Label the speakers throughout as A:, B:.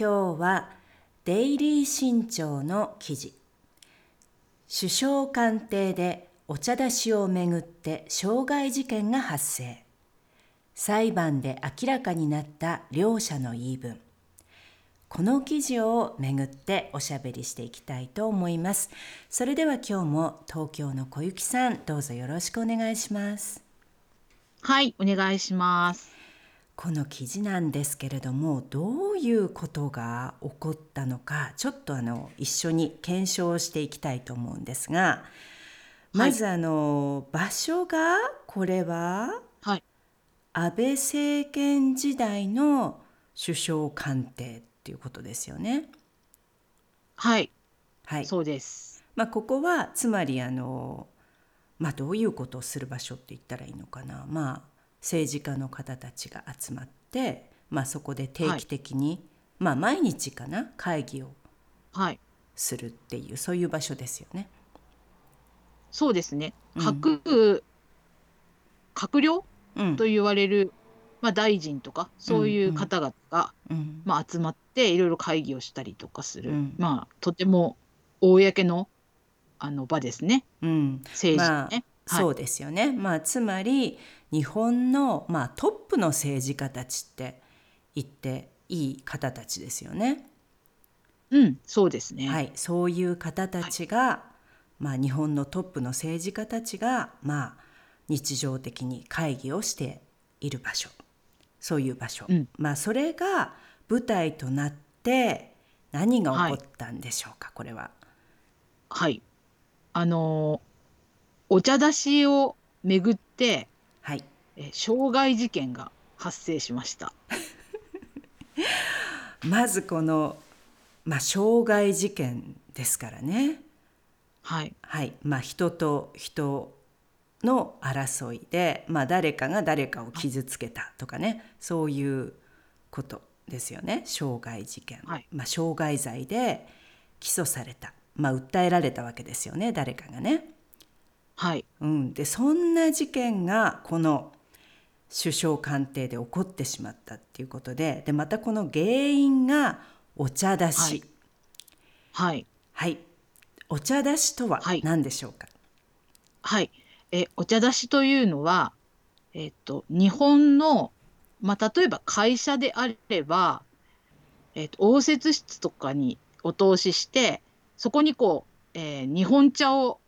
A: 今日はデイリー新潮の記事。首相官邸でお茶出しをめぐって傷害事件が発生。裁判で明らかになった両者の言い分。この記事をめぐっておしゃべりしていきたいと思います。それでは今日も東京の小雪さんどうぞよろしくお願いします。
B: はいお願いします。
A: この記事なんですけれどもどういうことが起こったのかちょっとあの一緒に検証していきたいと思うんですがまずあの、はい、場所がこれは、
B: はい、
A: 安倍政権時代の首相官邸っていうことですよね。
B: はい、
A: はい、
B: そうです。
A: まあ、ここはつまりあの、まあ、どういうことをする場所って言ったらいいのかな。まあ政治家の方たちが集まって、まあ、そこで定期的に、はい、まあ毎日かな会議をするっていう、はい、そういう場所ですよね。
B: そうですね。各、うん、閣僚？と言われる、うん、まあ、大臣とかそういう方々が、うん、まあ、集まっていろいろ会議をしたりとかする、まあ、とても公のあの場ですね、政治ね。
A: まあ、そうですよね、まあ、つまり日本の、まあ、トップの政治家たちって言っていい方たちですよね。
B: うん、そうですね。
A: はい、そういう方たちが、はい、まあ、日本のトップの政治家たちが、まあ、日常的に会議をしている場所。そういう場所、うん、まあそれが舞台となって何が起こったんでしょうか、はい、これは。
B: はい。あのお茶出しをめぐって
A: はい、
B: え傷害事件が発生しました。
A: まずこの、まあ、傷害事件ですからね。
B: はい、
A: はい。まあ、人と人の争いで、まあ、誰かが誰かを傷つけたとかね。そういうことですよね。傷害事件、
B: はい、
A: まあ、傷害罪で起訴された、まあ、訴えられたわけですよね。誰かがね。
B: はい、
A: うん、でそんな事件がこの首相官邸で起こってしまったっていうことででまたこの原因がお茶出し。
B: はい、
A: はい、お茶出しとは何でしょうか？
B: はい、えお茶出しというのは、えっと日本のまあ、例えば会社であれば、えっと応接室とかにお通ししてそこにこう、えー、日本茶を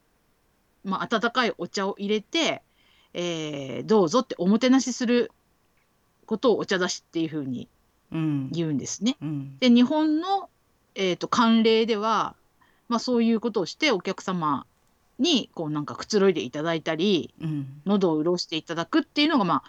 B: まあ、温かいお茶を入れて、えー、どうぞっておもてなしすることをお茶出しっていうふうに言うんですね。
A: うんうん、
B: で日本の、えーと、慣例では、まあ、そういうことをしてお客様にこうなんかくつろいでいただいたり、
A: うん、
B: 喉を潤していただくっていうのが、まあ、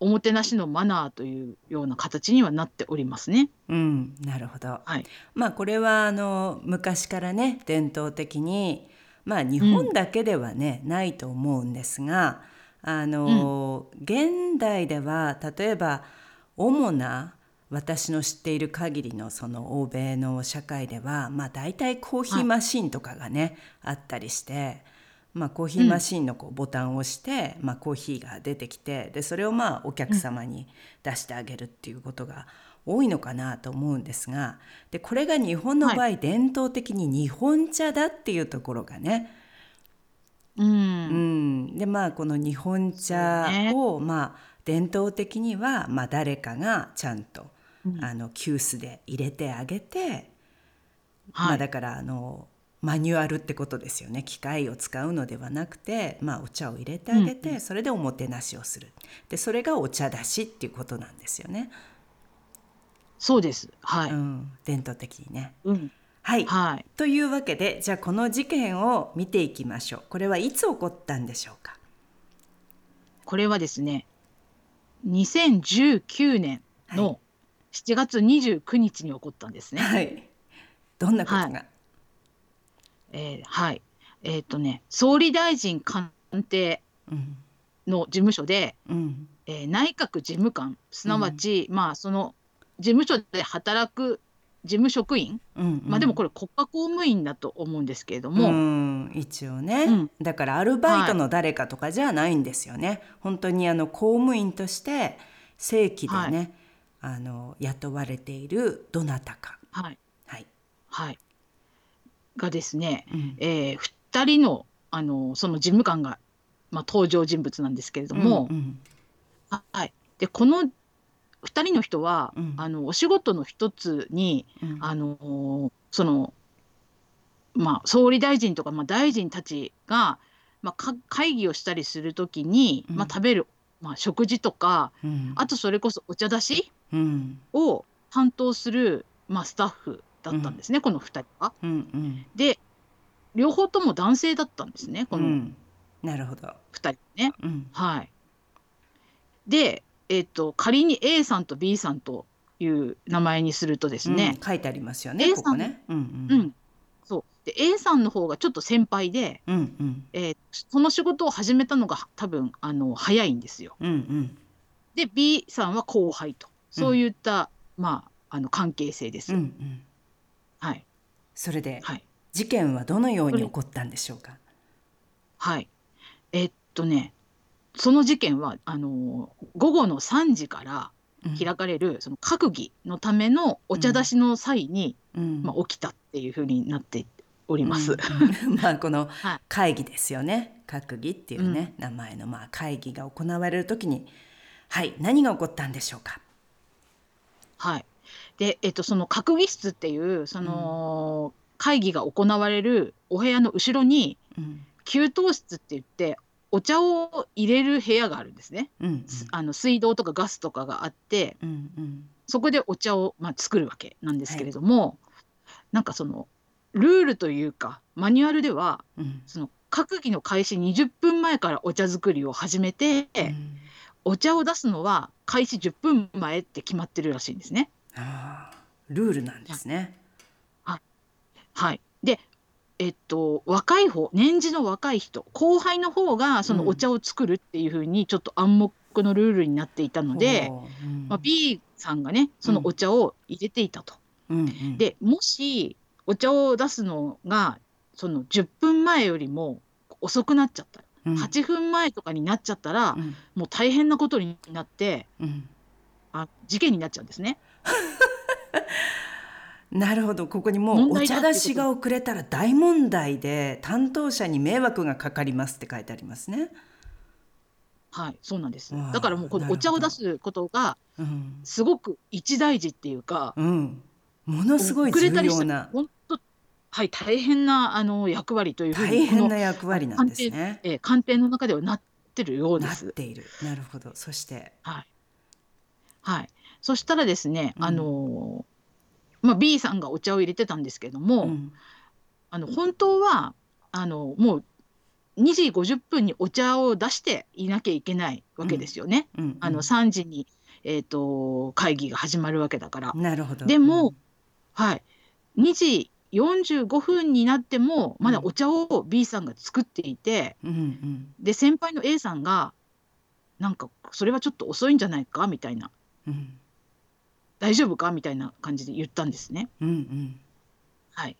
B: おもてなしのマナーというような形にはなっておりますね。
A: うん、なるほど。
B: はい、
A: まあこれはあの昔からね伝統的にまあ日本だけではね、うん、ないと思うんですがあの、うん、現代では例えば主な私の知っている限りのその欧米の社会ではまあ大体コーヒーマシンとかがね、あったりして、まあ、コーヒーマシンのこうボタンを押して、うん、まあ、コーヒーが出てきてでそれをまあお客様に出してあげるっていうことが多いのかなと思うんですがでこれが日本の場合、はい、伝統的に日本茶だっていうところがね。
B: うん、うん、
A: でまあこの日本茶を、ね、まあ伝統的には、まあ、誰かがちゃんと、うん、あの急須で入れてあげて、はい、まあ、だからあのマニュアルってことですよね。機械を使うのではなくて、まあ、お茶を入れてあげて、うん、それでおもてなしをする。でそれがお茶出しっていうことなんですよね。
B: そうです。はい。う
A: ん、伝統的にね。
B: うん。
A: はい、
B: はい。
A: というわけでじゃあこの事件を見ていきましょう。これはいつ起こったんでしょうか？
B: これはですね2019年の7月29日に起こったんですね。
A: はい。どんなことが？
B: はえーはいえっ、とね総理大臣官邸
A: うん。
B: の事務所で、
A: うん。
B: えー内閣事務官すなわち、まあその事務所で働く事務職員、
A: うん。
B: まあでもこれ国家公務員だと思うんですけれど
A: も、一応ね、
B: うん。
A: だからアルバイトの誰かとかじゃないんですよね。本当にあの公務員として正規でね、あの雇われているどなたか。
B: はい。
A: はい。
B: はい、がですね、
A: うん。
B: えー、2人のあのその事務官が、まあ、登場人物なんですけれども、
A: うん。
B: はい、でこの2人の人は、
A: うん。
B: あのお仕事の一つに
A: うん。
B: あのその、まあ、総理大臣とか、まあ、大臣たちが、まあ、か会議をしたりするときに、
A: うん。
B: まあ、食べる、まあ、食事とか
A: うん。
B: あとそれこそお茶出し
A: うん。
B: を担当する、まあ、スタッフだったんですね、この2人は。
A: うんうん。
B: で両方とも男性だったんですねこの
A: うん。なるほど。
B: 2人ね。
A: うん。
B: はい、で、えっと仮に A さんと B さんという名前にするとですね、
A: うん書いてありますよね
B: A さん
A: ここね。うん
B: う
A: うんん
B: そうで A さんの方がちょっと先輩で、
A: うんうん
B: えーその仕事を始めたのが多分あの早いんですよ。
A: うんうん
B: で B さんは後輩とそういった、まあ、あの関係性です。
A: うんうん。
B: はい
A: それで
B: はい
A: 事件はどのように起こったんでしょうか？
B: はい。えっとねその事件はあの午後の3時から
A: うん。
B: 開かれる、その閣議のためのお茶出しの際に、
A: うん。
B: まあ、起きたっていうふうになっております。
A: まあこの
B: はい。
A: 会議ですよね。閣議っていうね、名前のまあ会議が行われる時にはい何が起こったんでしょうか？
B: はい。で、えっと、その閣議室っていう、その、会議が行われるお部屋の後ろに、
A: うん。
B: 給湯室って言って、お茶を入れる部屋があるんですね。
A: うん
B: あの水道とかガスとかがあって、
A: うんうん。
B: そこでお茶を、まあ、作るわけなんですけれども、なんかその、ルールというか、マニュアルでは、
A: うん。
B: その閣議の開始20分前からお茶作りを始めて、
A: うん。
B: お茶を出すのは開始10分前って決まってるらしいんですね。
A: ルールなんですね。
B: はい、で、えっと、若い方年次の若い人後輩の方がそのお茶を作るっていうふうにちょっと暗黙のルールになっていたので、まあ、B さんがねそのお茶を入れていたと。
A: うんうん。
B: でもしお茶を出すのがその10分前よりも遅くなっちゃった、
A: うん。
B: 8分前とかになっちゃったら、
A: うん。
B: もう大変なことになって
A: うん。
B: あ事件になっちゃうんですね。
A: なるほどここにもう
B: 問
A: お茶出しが遅れたら大問題で担当者に迷惑がかかりますって書いてありますね。
B: はい、そうなんです。だからもうこのお茶を出すことが
A: うん
B: すごく一大事っていうか、
A: うん、ものすごい重要な
B: 本当はい大変なあの役割というふう
A: 大
B: にこの
A: 変な役割なんですね。
B: えー官邸の中ではなってるようで
A: なっ
B: す。
A: ている。なるほど。そして、
B: はい。はい。そしたらですね、
A: うん
B: あのーまあ B さんがお茶を入れてたんですけども、
A: うん。
B: あの本当はあのもう2時50分にお茶を出していなきゃいけないわけですよね。
A: うん。
B: あの3時にえっ、と会議が始まるわけだから。
A: なるほど。
B: でもはい。2時45分になってもまだお茶を B さんが作っていて、
A: うん、うん。
B: で先輩の A さんがなんかそれはちょっと遅いんじゃないか？みたいな。
A: うん
B: 大丈夫か？みたいな感じで言ったんですね。
A: うんうん。
B: はい、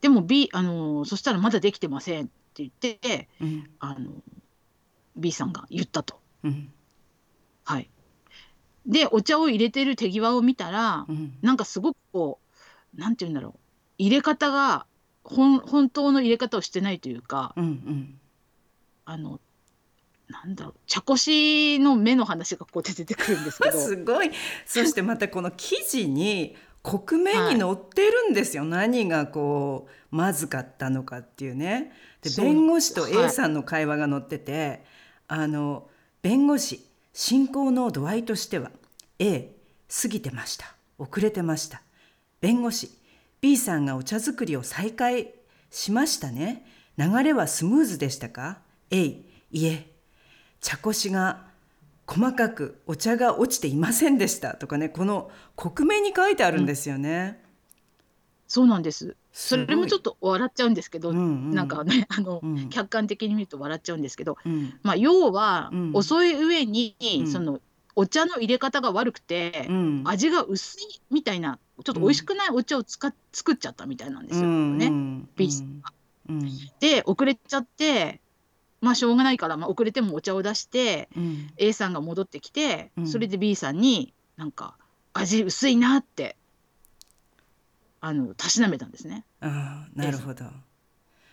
B: でも B あのそしたらまだできてませんって言って
A: うん。
B: あの B さんが言ったと。
A: うん。
B: はい、でお茶を入れてる手際を見たら
A: うん。
B: なんかすごくこうなんて言うんだろう。入れ方が本本当の入れ方をしてないというか
A: うんうん。
B: あのなんだ茶こしの目の話がこう出てくるんですけど。
A: すごい。そしてまたこの記事に克明に載ってるんですよ。何がこうまずかったのかっていうね。で弁護士と
B: はい
A: A さんの会話が載ってて、あの弁護士進行の度合いとしては A 過ぎてました遅れてました弁護士 B さんがお茶作りを再開しましたね流れはスムーズでしたか？A いえ茶こしが細かくお茶が落ちていませんでしたとかねこの克明に書いてあるんですよね。
B: そうなんです。それもちょっと笑っちゃうんですけど、
A: うんうん。
B: なんかねあの、
A: うん
B: 客観的に見ると笑っちゃうんですけど、
A: うん。
B: まあ、要は、
A: うん。
B: 遅い上に、
A: うん。
B: そのお茶の入れ方が悪くて、
A: うん。
B: 味が薄いみたいなちょっと美味しくないお茶を使っ作っちゃったみたいなんですよ、
A: うん
B: ね。
A: うん
B: ビーさんが。
A: うん。
B: で遅れちゃってまあしょうがないから、まあ、遅れてもお茶を出して
A: うん
B: A さんが戻ってきて、
A: うん
B: それで B さんになんか味薄いなってあのたしなめたんですね。
A: ああなるほど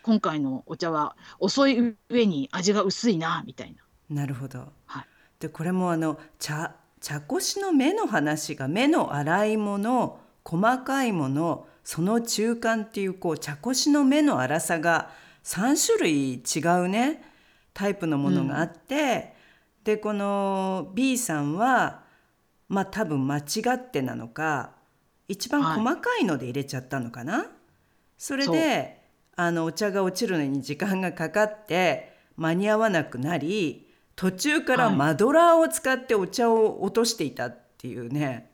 B: 今回のお茶は遅い上に味が薄いなみたいな。
A: なるほど。
B: はい
A: でこれもあの茶茶こしの目の話が目の粗いもの細かいものその中間っていうこう茶こしの目の粗さが3種類違うねタイプのものがあって、でこの B さんはまあ多分間違ってなのか一番
B: はい
A: 細かいので入れちゃったのかな？それであのお茶が落ちるのに時間がかかって間に合わなくなり途中から
B: はい。
A: マドラーを使ってお茶を落としていたっていうね。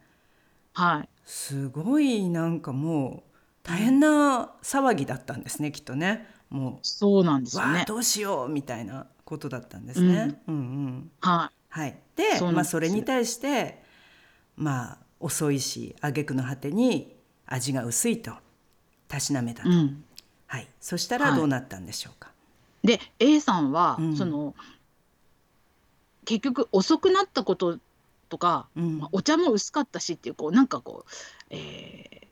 B: はい、
A: すごいなんかもう大変な騒ぎだったんですねきっとねも
B: そうなんですね。
A: どうしようみたいなことだったんですね。うん。うん
B: は
A: はい、でまあ、それに対してまあ遅いし挙句の果てに味が薄いとたしなめた
B: い、
A: と、
B: うん。
A: はい、そしたらどうなったんでしょうか。
B: で A さんは、
A: うん。
B: その結局遅くなったこととか、
A: うん。
B: まあお茶も薄かったしっていうこうなんかこう、えー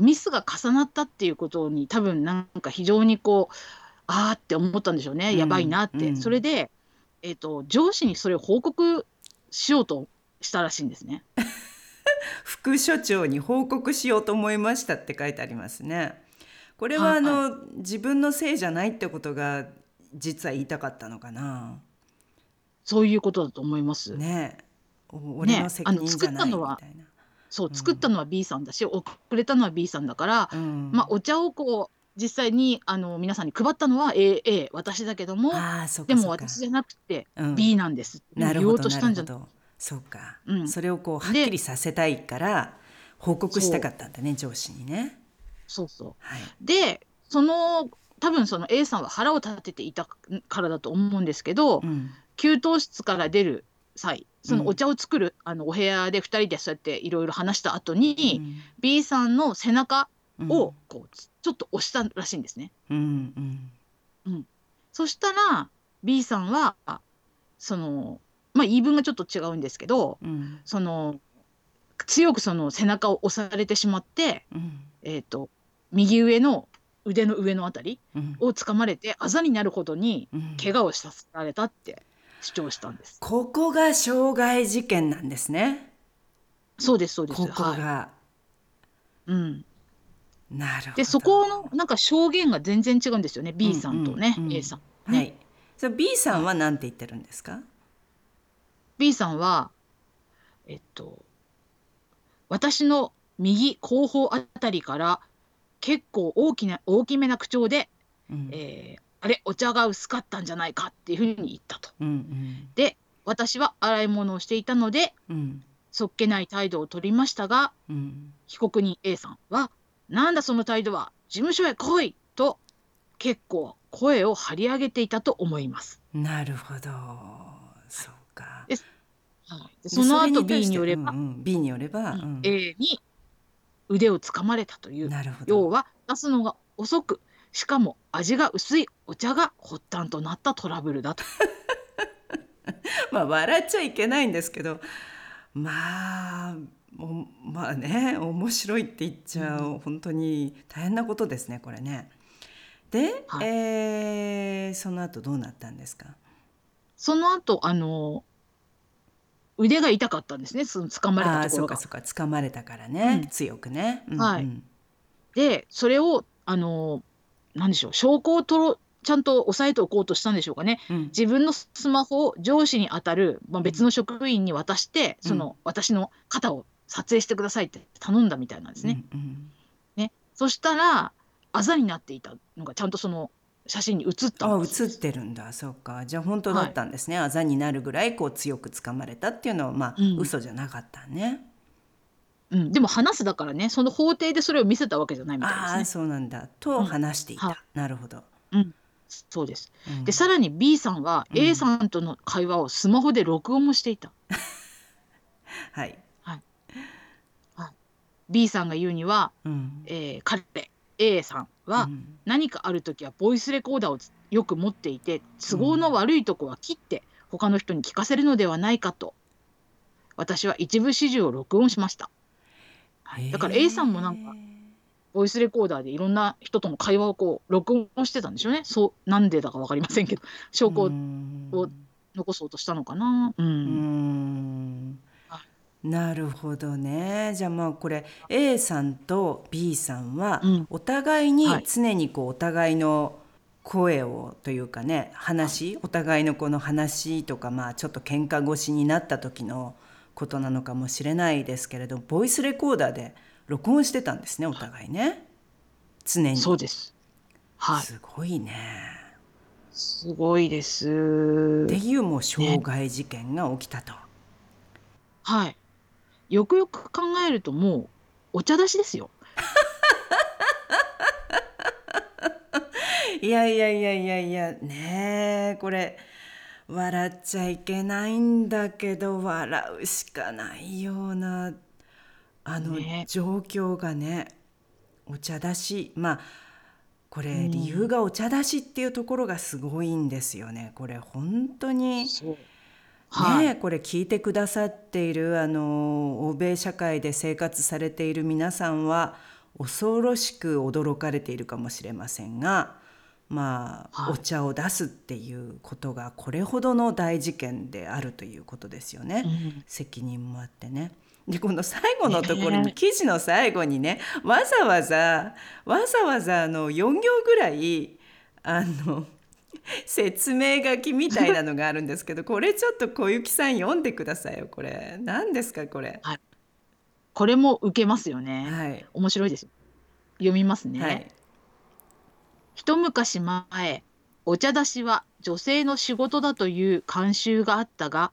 B: ミスが重なったっていうことに多分なんか非常にこうあーって思ったんでしょうね、
A: うん
B: やばいなって、
A: うん
B: それで、えー、と上司にそれを報告しようとしたらしいんですね。
A: 副所長に報告しようと思いましたって書いてありますね。これは
B: はい
A: あの、自分のせいじゃないってことが実は言いたかったのかな。
B: そういうことだと思います。
A: ね俺の責任じゃないみ
B: あの作ったのは
A: たいな。
B: そう
A: うん。
B: 作ったのは B さんだし、遅れたのは B さんだから、
A: うん。
B: まあ、お茶をこう実際にあの皆さんに配ったのは A, A 私だけどもでも私じゃなくて
A: うん。
B: B なんですって。言おうとしたんじゃない
A: そうか、
B: うん。
A: それをこうはっきりさせたいから報告したかったんだね上司にね。
B: そうそ
A: はい、
B: うでその多分その A さんは腹を立てていたからだと思うんですけど、
A: うん。
B: 給湯室から出る際その
A: うん。
B: お茶を作る、あのお部屋で2人でそうやっていろいろ話した後
A: う
B: に、
A: ん。
B: B さんの背中
A: うん。
B: をこうちょっと押したらしいんですね。
A: うんうん。
B: そしたら B さんはそのまあ言い分がちょっと違うんですけど
A: うん。
B: その強くその背中を押されてしまって、
A: うん。
B: えー、と右上の腕の上のあたり
A: うん。
B: を掴まれてあざになるほどに
A: うん。
B: 怪我をさせられたって主張したんです。
A: ここが傷害事件なんですね。
B: そうですそうです。
A: ここが、
B: はいうん、
A: なるほど。
B: でそこのなんか証言が全然違うんですよね B さんとね、
A: うんうんうん
B: A さん。ね
A: はい。それ B さんは何て言ってるんですか
B: ？B さんはえっと私の右後方あたりから結構大きな大きめな口調で、
A: うん
B: えーあれお茶が薄かったんじゃないかっていうふうに言ったと。
A: うん
B: で私は洗い物をしていたので
A: うんうん
B: そっけない態度を取りましたが
A: うん
B: 被告人 A さんは「なんだその態度は事務所へ来い!」と結構声を張り上げていたと思います。
A: なるほど。そうか。
B: ではい、でその後
A: れ
B: B によれば、
A: うんうん B によれば、うん
B: A に腕をつかまれたという。要は出すのが遅くしかも味が薄いお茶が発端となったトラブルだと。
A: まあ笑っちゃいけないんですけどまあおまあね面白いって言っちゃう、本当に大変なことですねこれね。で、
B: はい
A: えーその後どうなったんですか？
B: その後あの腕が痛かったんですねその掴まれ
A: あ
B: たところが。
A: あそうかそうか掴まれたからね、
B: うん
A: 強くね。うん
B: はい
A: うん
B: でそれをあの何でしょう証拠を取ろちゃんと押さえておこうとしたんでしょうかね。
A: うん。
B: 自分のスマホを上司に当たる、まあ、別の職員に渡して、
A: うん。
B: その私の肩を撮影してくださいって頼んだみたいなんですね。
A: うんうん。
B: そしたらあざになっていたのがちゃんとその写真に写った
A: あ
B: んです。
A: 映ってるんだ。そうか。じゃあ本当だったんですね、あざになるぐらいこう強く掴まれたっていうのはまあ、
B: うん。
A: 嘘じゃなかったね
B: うん、でも話すだからねその法廷でそれを見せたわけじゃないみたい
A: ああ
B: ですね。
A: そうなんだ。と話していた、
B: は
A: なるほど、
B: そうです。
A: うん。
B: でさらに B さんは
A: うん。
B: A さんとの会話をスマホで録音もしていた。
A: はい。
B: B さんが言うには、
A: うん。
B: えー彼 A さんは
A: うん。
B: 何かある時はボイスレコーダーをよく持っていて都合の悪いとこは切って他の人に聞かせるのではないかと私は一部始終を録音しました。はい。だから A さんもなんかボイスレコーダーでいろんな人との会話をこう録音してたんでしょうね。そうなんでだかわかりませんけど。証拠をを残そうとしたのかな。う。
A: うん。なるほどね。じゃあまあこれ A さんと B さんは
B: うん。
A: お互いに
B: はい。
A: 常にこうお互いの声をというかね話お互いのこの話とかまあちょっと喧嘩越しになった時のことなのかもしれないですけれどボイスレコーダーで録音してたんですねお互いね常に
B: そうです。はい。
A: すごいね
B: すごいです
A: って。いうもう傷害事件が起きたと、
B: はい。よくよく考えるともうお茶出しですよ。
A: いやいやいやいやいやねえこれ笑っちゃいけないんだけど笑うしかないようなあの
B: ね
A: 状況がねお茶出しまあこれ
B: うん
A: 理由がお茶出しっていうところがすごいんですよねこれ本当に。
B: そう。はい。
A: ねえこれ聞いてくださっているあの欧米社会で生活されている皆さんは恐ろしく驚かれているかもしれませんがまあ、
B: はい
A: お茶を出すっていうことがこれほどの大事件であるということですよね、
B: うん
A: 責任もあってね。でこの最後のところに記事の最後にねわざわざわざわざあの4行ぐらいあの説明書きみたいなのがあるんですけどこれちょっと小雪さん読んでくださいよこれ何ですかこれ。
B: これも受けますよね。
A: はい、
B: 面白いですよ。読みますね。
A: はい
B: 一昔前、お茶出しは女性の仕事だという慣習があったが、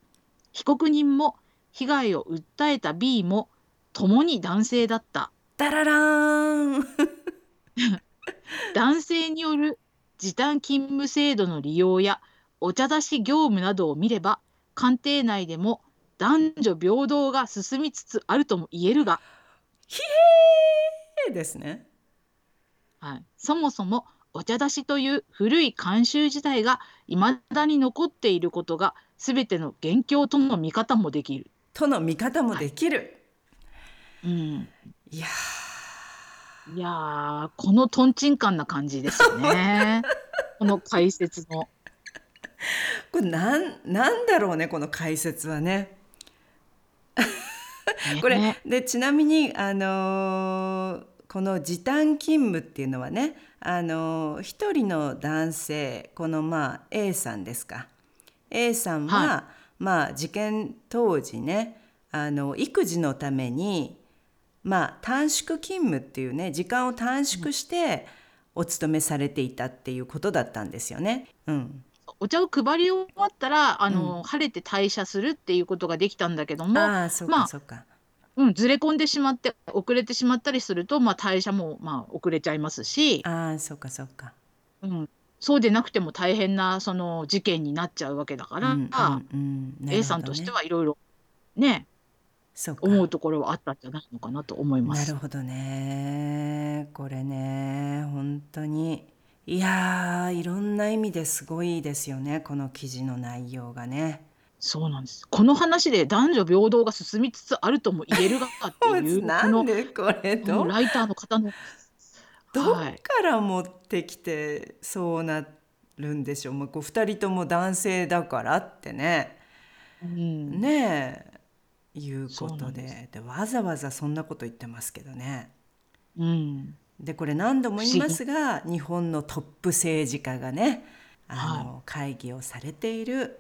B: 被告人も被害を訴えた B も共に男性だった。
A: ダララーン
B: 男性による時短勤務制度の利用やお茶出し業務などを見れば、官邸内でも男女平等が進みつつあるとも言えるが、
A: ひえーですね。
B: はい、そもそもお茶出しという古い慣習自体が未だに残っていることが全ての元凶との見方もできる。
A: との見方もできる。
B: うん、
A: い、や
B: いやーこのとんちんかんな感じですよね。この解説の。
A: ーこれなんなんだろうねこの解説はね。これ
B: ね
A: でちなみにあのーこの時短勤務っていうのはねあのー一人の男性このまあ A さんですか。A さんは、
B: は
A: まあ事件当時ねあの育児のためにまあ短縮勤務っていうね時間を短縮してお勤めされていたっていうことだったんですよね。うん、
B: お茶を配り終わったらあの、晴れて退社するっていうことができたんだけども、
A: ああそう
B: まあ
A: う
B: ん、ずれ込んでしまって遅れてしまったりすると、まあ、退社も、まあ、遅れちゃいますし、
A: ああそうかそうか。
B: うん、そうでなくても大変なその事件になっちゃうわけだから、
A: うんうんうんなるほどね
B: A さんとしてはいろいろね
A: そうか
B: 思うところはあったんじゃないのかなと思います。
A: なるほどねこれね本当にいやーいろんな意味ですごいですよねこの記事の内容がね。
B: そうなんです。この話で男女平等が進みつつあるとも言えるがっていう こ
A: なん
B: の
A: でこれ
B: こ
A: ど
B: のライターの方の
A: どっ
B: はい。
A: から持ってきてそうなるんでしょう、まあ、こう2人とも男性だからってね。
B: うん。
A: ねえ。いうことで。
B: で
A: わざわざそんなこと言ってますけどね。
B: うん。
A: でこれ何度も言いますが日本のトップ政治家がねあの、会議をされている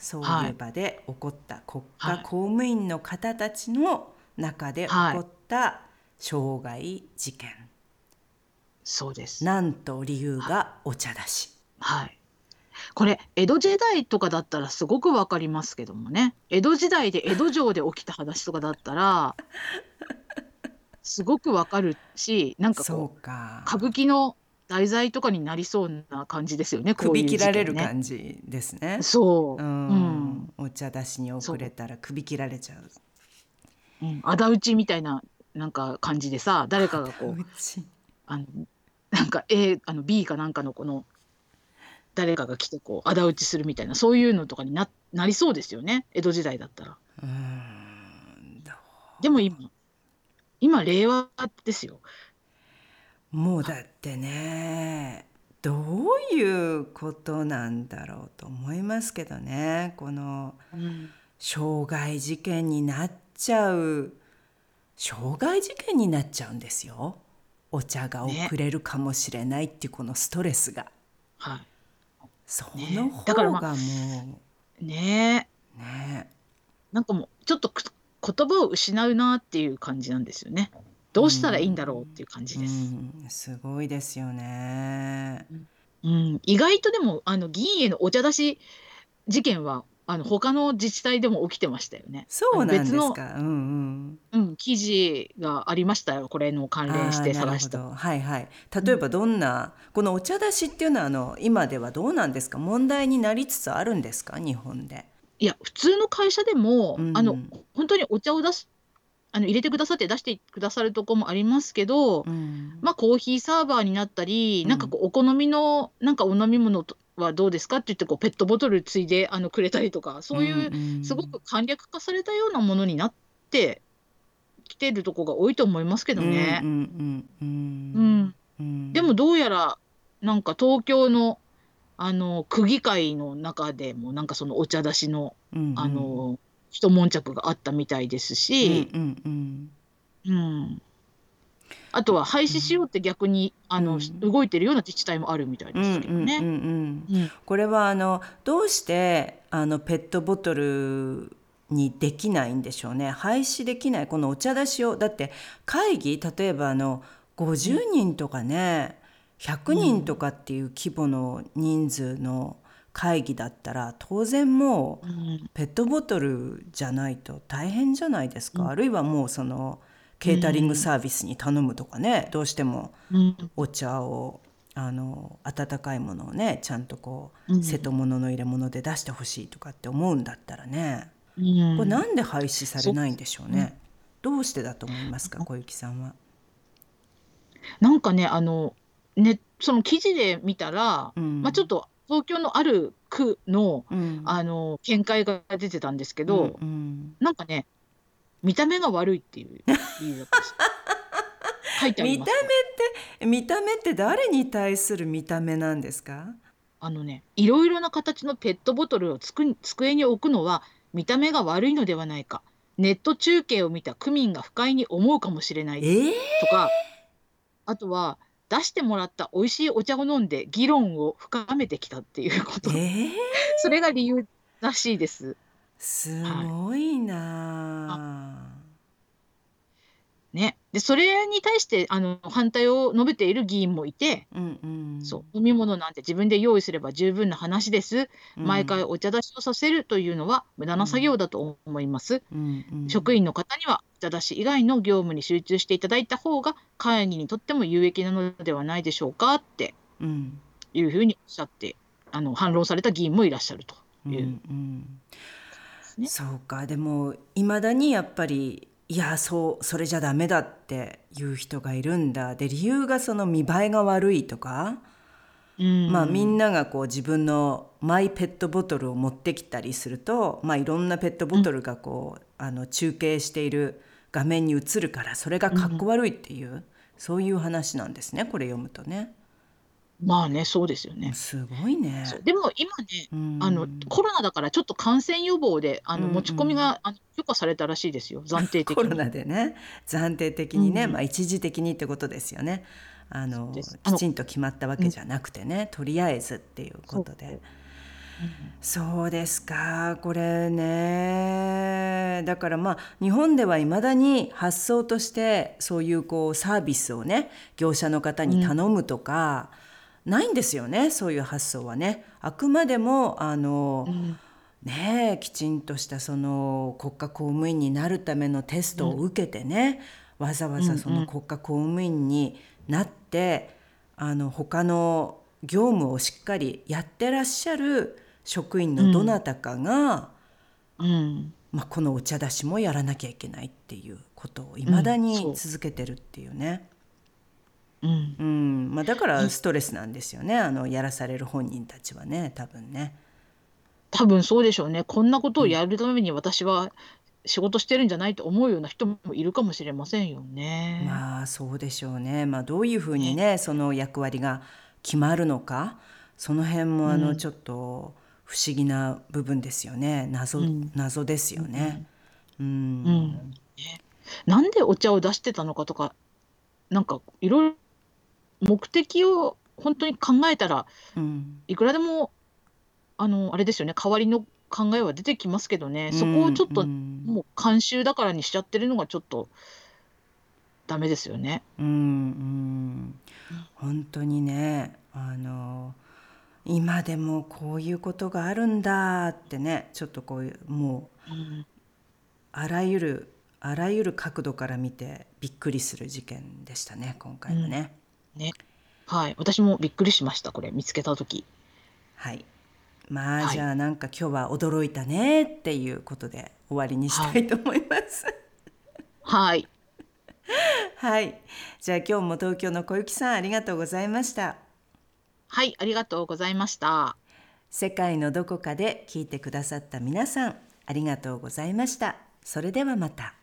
A: そういう場で起こった国家
B: はい
A: 公務員の方たちの中で起こった傷害事件
B: そうです。
A: なんと理由がお茶だし。
B: はい。これ江戸時代とかだったらすごくわかりますけどもね江戸時代で江戸城で起きた話とかだったら すごくわかるしなんか
A: そ
B: こ
A: うか
B: う歌舞伎の題材とかになりそうな感じですよね
A: 首切られる感じですね。
B: そうう、
A: ん、
B: うん
A: お茶出しに遅れたら首切られちゃう。
B: うん、仇討ちみたいななんか感じでさ誰かがこうあのなんか A あの B かなんかのこの誰かが来てこう仇討ちするみたいなそういうのとかにななりそうですよね江戸時代だったら。
A: うーんど
B: でも今今令和ですよ。
A: うもうだってねどういうことなんだろうと思いますけどね。この傷害事件になっちゃう。傷害事件になっちゃうんですよ。お茶が遅れるかもしれないっていうこのストレスが、
B: はい。
A: そ
B: ね
A: の方がも
B: ね。え
A: うね。
B: なんかもうちょっとく言葉を失うなっていう感じなんですよね。どうしたらいいんだろうっていう感じです。
A: うん、すごいですよね。
B: うん、意外とでもあの議員へのお茶出し事件はあの他の自治体でも起きてましたよね。
A: そうなんです
B: 別の
A: か。うん
B: うん、記事がありましたよ。これの
A: うん。
B: 関連して探した。
A: どはいはい。例えばどんな、このお茶出しっていうのはあの今ではどうなんですか？問題になりつつあるんですか？日本で。
B: いや普通の会社でも、
A: うん
B: あの本当にお茶を出すあの入れてくださって出してくださるとこもありますけど、
A: うん。
B: まあ、コーヒーサーバーになったり、なんかこうお好みのなんかお飲み物とはどうですかって言ってこうペットボトルついであのくれたりとかそういうすごく簡略化されたようなものになってきてるとこが多いと思いますけどね。
A: う。んうんう
B: うん
A: ん。うん。
B: でもどうやらなんか東京のあの区議会の中でもなんかそのお茶出しの
A: うん。
B: あの一悶着があったみたいですし、
A: うんうん
B: うん。あとは廃止しようって逆にあの、
A: うん。
B: 動いてるような自治体もあるみたい
A: うんう
B: ですけどね。
A: んうんうん
B: うん。
A: これはあのどうしてあのペットボトルにできないんでしょうね。廃止できないこのお茶出しを。だって会議例えばあの50人とかね100人とかっていう規模の人数の会議だったら当然もう
B: うん。
A: ペットボトルじゃないと大変じゃないですか、
B: うん。
A: あるいはもうそのケータリングサービスに頼むとかねどうしても
B: うん。
A: お茶をあの温かいものをねちゃんとこう、
B: うん。
A: 瀬戸物の入れ物で出してほしいとかって思うんだったらね。
B: うん。
A: これなんで廃止されないんでしょうね。どうしてだと思いますか小雪さんは？
B: なんかねあのねその記事で見たら、
A: うん。
B: まあ、ちょっと東京のある区の
A: うん。
B: あの見解が出てたんですけど、
A: うんうん。
B: なんかね見た目が悪いっていう理由だったんです。書いてあり
A: 見た
B: ます
A: 目って見た目って誰に対する見た目なんですか？
B: あのねいろいろな形のペットボトルをつく机に置くのは見た目が悪いのではないか。ネット中継を見た区民が不快に思うかもしれない
A: えー、
B: とかあとは出してもらった美味しいお茶を飲んで議論を深めてきたっていうこと。
A: えー、
B: それが理由らしいです。
A: すごいなあ、
B: ね、でそれに対してあの反対を述べている議員もいて、
A: うんうん、
B: そう飲み物なんて自分で用意すれば十分な話です、
A: うん。
B: 毎回お茶出しをさせるというのは無駄な作業だと思います、
A: うんうん。
B: 職員の方にはお茶出し以外の業務に集中していただいた方が会議にとっても有益なのではないでしょうかって
A: うん
B: いうふうにおっしゃってあの反論された議員もいらっしゃると
A: うん
B: いう。う。
A: ん
B: ね。
A: そうか。でもいまだにやっぱりいやそうそれじゃダメだっていう人がいるんだで理由がその見栄えが悪いとか、
B: うん
A: まあみんながこう自分のマイペットボトルを持ってきたりすると、まあ、いろんなペットボトルがこう、あの中継している画面に映るからそれがかっこ悪いっていう、そういう話なんですねこれ読むとね。
B: まあねそうですよね。
A: すごいね。
B: でも今ね
A: うん。
B: あのコロナだからちょっと感染予防であの
A: うん
B: 持ち込みが、あの許可されたらしいですよ。暫定的に。
A: コロナでね。暫定的にね、
B: うん
A: まあ、一時的にってことですよね。あの
B: そうです。あの
A: きちんと決まったわけじゃなくてね、とりあえずっていうことで。そう。ですか。これね。だからまあ日本ではいまだに発想としてそういうこうサービスをね業者の方に頼むとか、ないんですよねそういう発想はね。あくまでもあの、
B: うん。
A: ねえきちんとしたその国家公務員になるためのテストを受けてね、わざわざその国家公務員になって、あの他の業務をしっかりやってらっしゃる職員のどなたかが、
B: うん。
A: まあ、このお茶出しもやらなきゃいけないっていうことをいまだに続けてるっていうね。
B: うん。
A: うん。まあ、だからストレスなんですよね。あのやらされる本人たちはね多分ね。
B: 多分そうでしょうね。こんなことをやるために私は仕事してるんじゃないと思うような人もいるかもしれませんよね。
A: まあそうでしょうね。まあどういうふうにねその役割が決まるのか。その辺もあ
B: うん。
A: のちょっと不思議な部分ですよね。謎、
B: うん。
A: 謎ですよね。うん
B: うんなんでお茶を出してたのかとか、なんかいろいろ目的を本当に考えたら
A: うん。
B: いくらでもあのあれですよね代わりの考えは出てきますけどね、そこをちょっと
A: うん。
B: もう慣習だからにしちゃってるのがちょっとダメですよね。
A: うんうん。本当にねあの今でもこういうことがあるんだってねちょっとこういうもう
B: うん。
A: あらゆるあらゆる角度から見てびっくりする事件でしたね今回はね。
B: ね、はい、私もびっくりしましたこれ見つけた時。
A: はい。まあ、
B: はい
A: じゃあなんか今日は驚いたねっていうことで終わりにしたいと思います。
B: はい、
A: はい。じゃあ今日も東京の小雪さんありがとうございました。
B: はい、ありがとうございました。
A: 世界のどこかで聞いてくださった皆さんありがとうございました。それではまた。